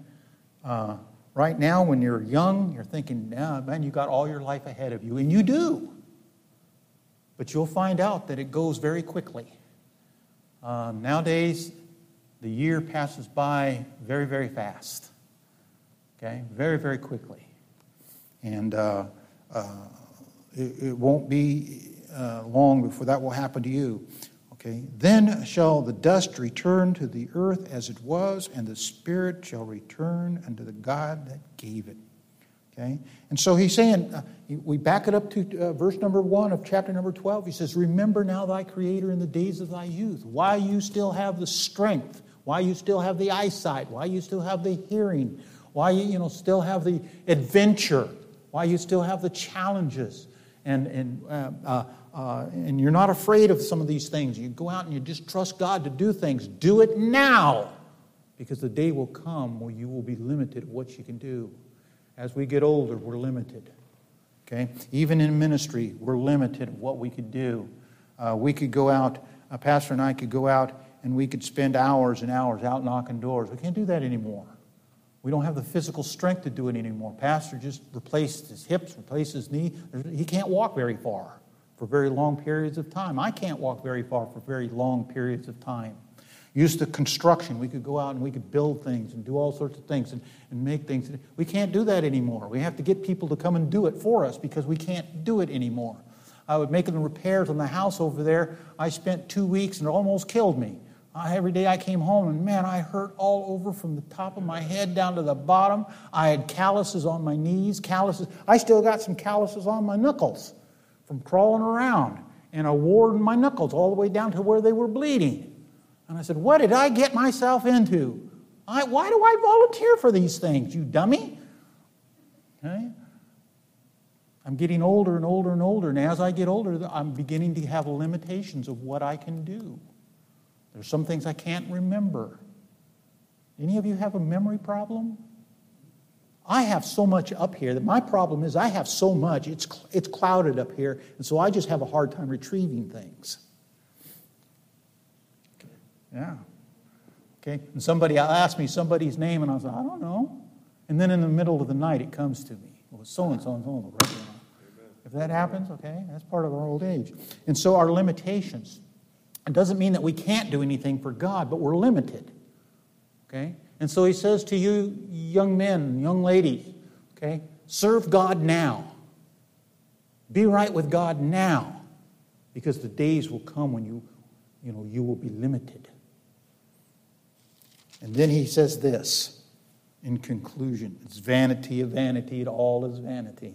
Uh, right now, when you're young, you're thinking, yeah, man, you got all your life ahead of you, and you do. But you'll find out that it goes very quickly. Uh, nowadays, the year passes by very, very fast. Okay? Very, very quickly. And uh, uh, it, it, won't be uh, long before that will happen to you. Okay? Then shall the dust return to the earth as it was, and the spirit shall return unto the God that gave it. Okay? And so he's saying, uh, we back it up to uh, verse number one of chapter number 12. He says, Remember now thy Creator in the days of thy youth, why you still have the strength why you still have the eyesight, why you still have the hearing, why you, you know, still have the adventure, why you still have the challenges. And, and, uh, uh, uh, and you're not afraid of some of these things. You go out and you just trust God to do things. Do it now because the day will come where you will be limited what you can do. As we get older, we're limited. Okay? Even in ministry, we're limited what we could do. Uh, we could go out, a pastor and I could go out and we could spend hours and hours out knocking doors. We can't do that anymore. We don't have the physical strength to do it anymore. Pastor just replaced his hips, replaced his knee. He can't walk very far for very long periods of time. I can't walk very far for very long periods of time. Used to construction, we could go out and we could build things and do all sorts of things and, and make things. We can't do that anymore. We have to get people to come and do it for us because we can't do it anymore. I was making the repairs on the house over there. I spent two weeks and it almost killed me. Every day I came home and man, I hurt all over from the top of my head down to the bottom. I had calluses on my knees, calluses. I still got some calluses on my knuckles from crawling around and a wart in my knuckles all the way down to where they were bleeding. And I said, What did I get myself into? I, why do I volunteer for these things, you dummy? Okay? I'm getting older and older and older, and as I get older, I'm beginning to have limitations of what I can do. There's some things I can't remember. Any of you have a memory problem? I have so much up here that my problem is I have so much, it's, it's clouded up here, and so I just have a hard time retrieving things. Yeah. Okay, and somebody asked me somebody's name, and I was like, I don't know. And then in the middle of the night, it comes to me. Well, so and so and so. If that happens, okay, that's part of our old age. And so our limitations. It doesn't mean that we can't do anything for God, but we're limited. Okay? And so he says to you, young men, young ladies, okay, serve God now. Be right with God now. Because the days will come when you, you know, you will be limited. And then he says this in conclusion it's vanity of vanity, it all is vanity.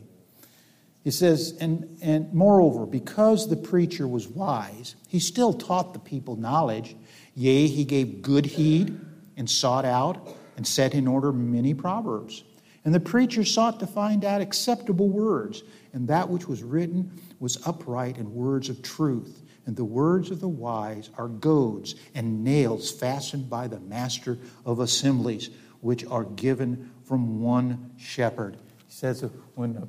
He says, and, and moreover, because the preacher was wise, he still taught the people knowledge. Yea, he gave good heed and sought out and set in order many proverbs. And the preacher sought to find out acceptable words, and that which was written was upright and words of truth. And the words of the wise are goads and nails fastened by the master of assemblies, which are given from one shepherd. He says, when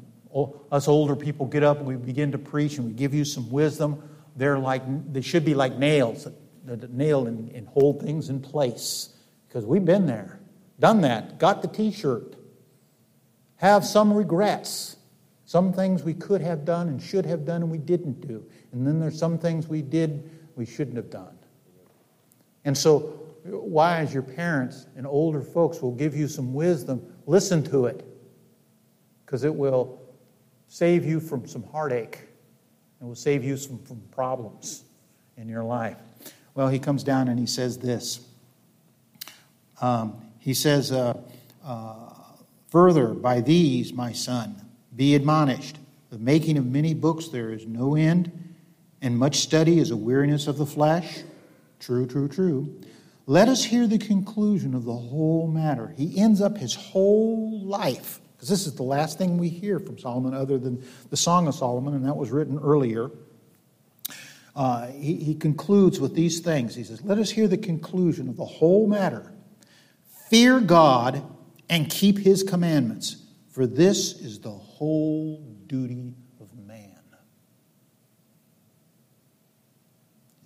us older people get up and we begin to preach and we give you some wisdom, they're like, they should be like nails that nail and, and hold things in place. Because we've been there, done that, got the t shirt, have some regrets, some things we could have done and should have done and we didn't do. And then there's some things we did we shouldn't have done. And so, as your parents and older folks will give you some wisdom, listen to it because it will save you from some heartache. and will save you some, from problems in your life. Well, he comes down and he says this. Um, he says, uh, uh, Further, by these, my son, be admonished. The making of many books there is no end, and much study is a weariness of the flesh. True, true, true. Let us hear the conclusion of the whole matter. He ends up his whole life, because this is the last thing we hear from Solomon other than the Song of Solomon, and that was written earlier. Uh, he, he concludes with these things. He says, Let us hear the conclusion of the whole matter. Fear God and keep his commandments, for this is the whole duty of man.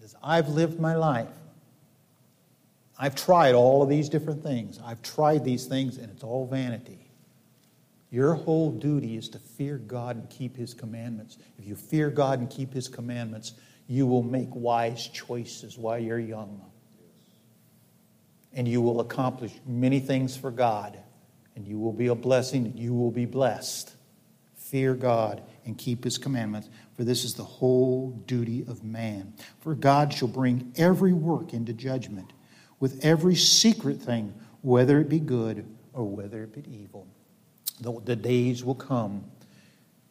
As I've lived my life, I've tried all of these different things. I've tried these things, and it's all vanity. Your whole duty is to fear God and keep His commandments. If you fear God and keep His commandments, you will make wise choices while you're young. And you will accomplish many things for God. And you will be a blessing, and you will be blessed. Fear God and keep His commandments, for this is the whole duty of man. For God shall bring every work into judgment with every secret thing, whether it be good or whether it be evil. The, the days will come.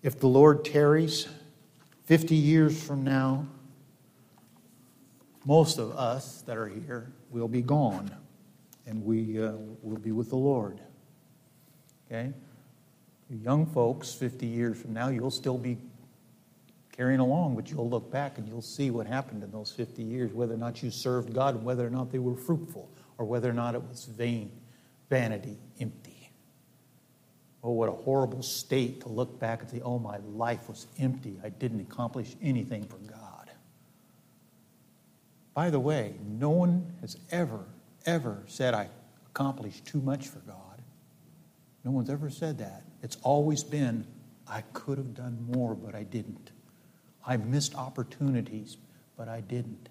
If the Lord tarries 50 years from now, most of us that are here will be gone and we uh, will be with the Lord. Okay? You young folks, 50 years from now, you'll still be carrying along, but you'll look back and you'll see what happened in those 50 years, whether or not you served God, and whether or not they were fruitful, or whether or not it was vain, vanity. Oh, what a horrible state to look back and say, oh, my life was empty. I didn't accomplish anything for God. By the way, no one has ever, ever said, I accomplished too much for God. No one's ever said that. It's always been, I could have done more, but I didn't. I missed opportunities, but I didn't.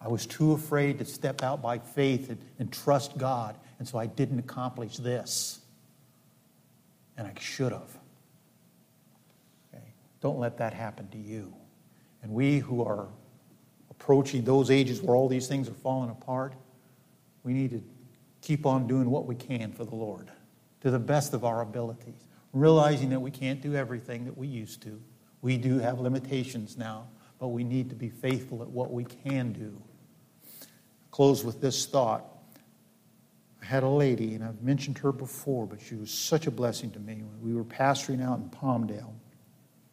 I was too afraid to step out by faith and, and trust God, and so I didn't accomplish this. And I should have. Okay? Don't let that happen to you. And we who are approaching those ages where all these things are falling apart, we need to keep on doing what we can for the Lord to the best of our abilities, realizing that we can't do everything that we used to we do have limitations now, but we need to be faithful at what we can do. Close with this thought. I had a lady, and I've mentioned her before, but she was such a blessing to me. We were pastoring out in Palmdale,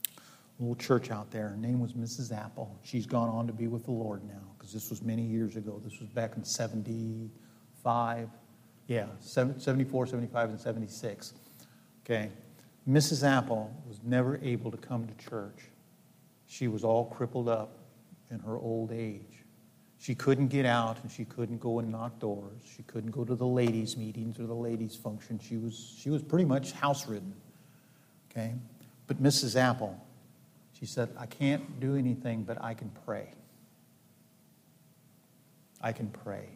a little church out there. Her name was Mrs. Apple. She's gone on to be with the Lord now, because this was many years ago. This was back in 75. Yeah, 74, 75, and 76. Okay. Mrs. Apple was never able to come to church. She was all crippled up in her old age. She couldn't get out and she couldn't go and knock doors. She couldn't go to the ladies' meetings or the ladies' functions. She was, she was pretty much house ridden. Okay? But Mrs. Apple, she said, I can't do anything, but I can pray. I can pray.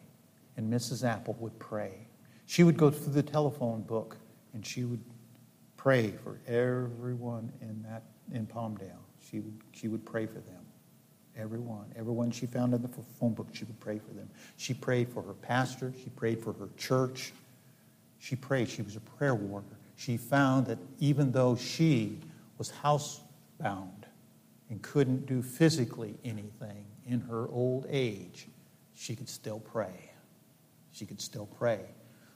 And Mrs. Apple would pray. She would go through the telephone book and she would pray for everyone in that in Palmdale. She would, she would pray for them. Everyone. Everyone she found in the phone book, she would pray for them. She prayed for her pastor. She prayed for her church. She prayed. She was a prayer warrior. She found that even though she was housebound and couldn't do physically anything in her old age, she could still pray. She could still pray.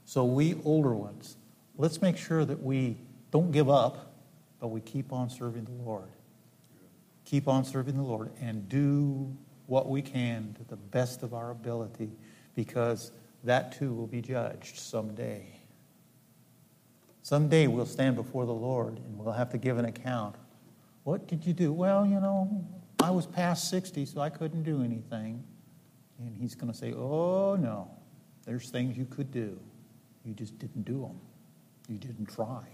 So, we older ones, let's make sure that we don't give up, but we keep on serving the Lord. Keep on serving the Lord and do what we can to the best of our ability because that too will be judged someday. Someday we'll stand before the Lord and we'll have to give an account. What did you do? Well, you know, I was past 60, so I couldn't do anything. And he's going to say, Oh, no, there's things you could do. You just didn't do them, you didn't try.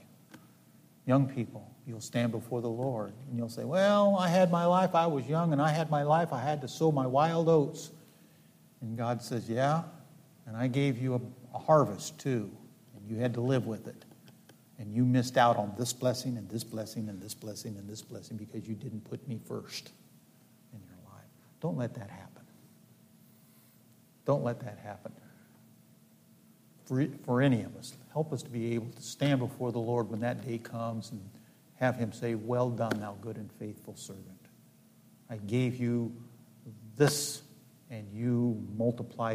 Young people, you'll stand before the Lord and you'll say, Well, I had my life, I was young, and I had my life, I had to sow my wild oats. And God says, Yeah, and I gave you a, a harvest too, and you had to live with it. And you missed out on this blessing and this blessing and this blessing and this blessing because you didn't put me first in your life. Don't let that happen. Don't let that happen for, for any of us. Help us to be able to stand before the Lord when that day comes and have him say, Well done, thou good and faithful servant. I gave you this, and you multiplied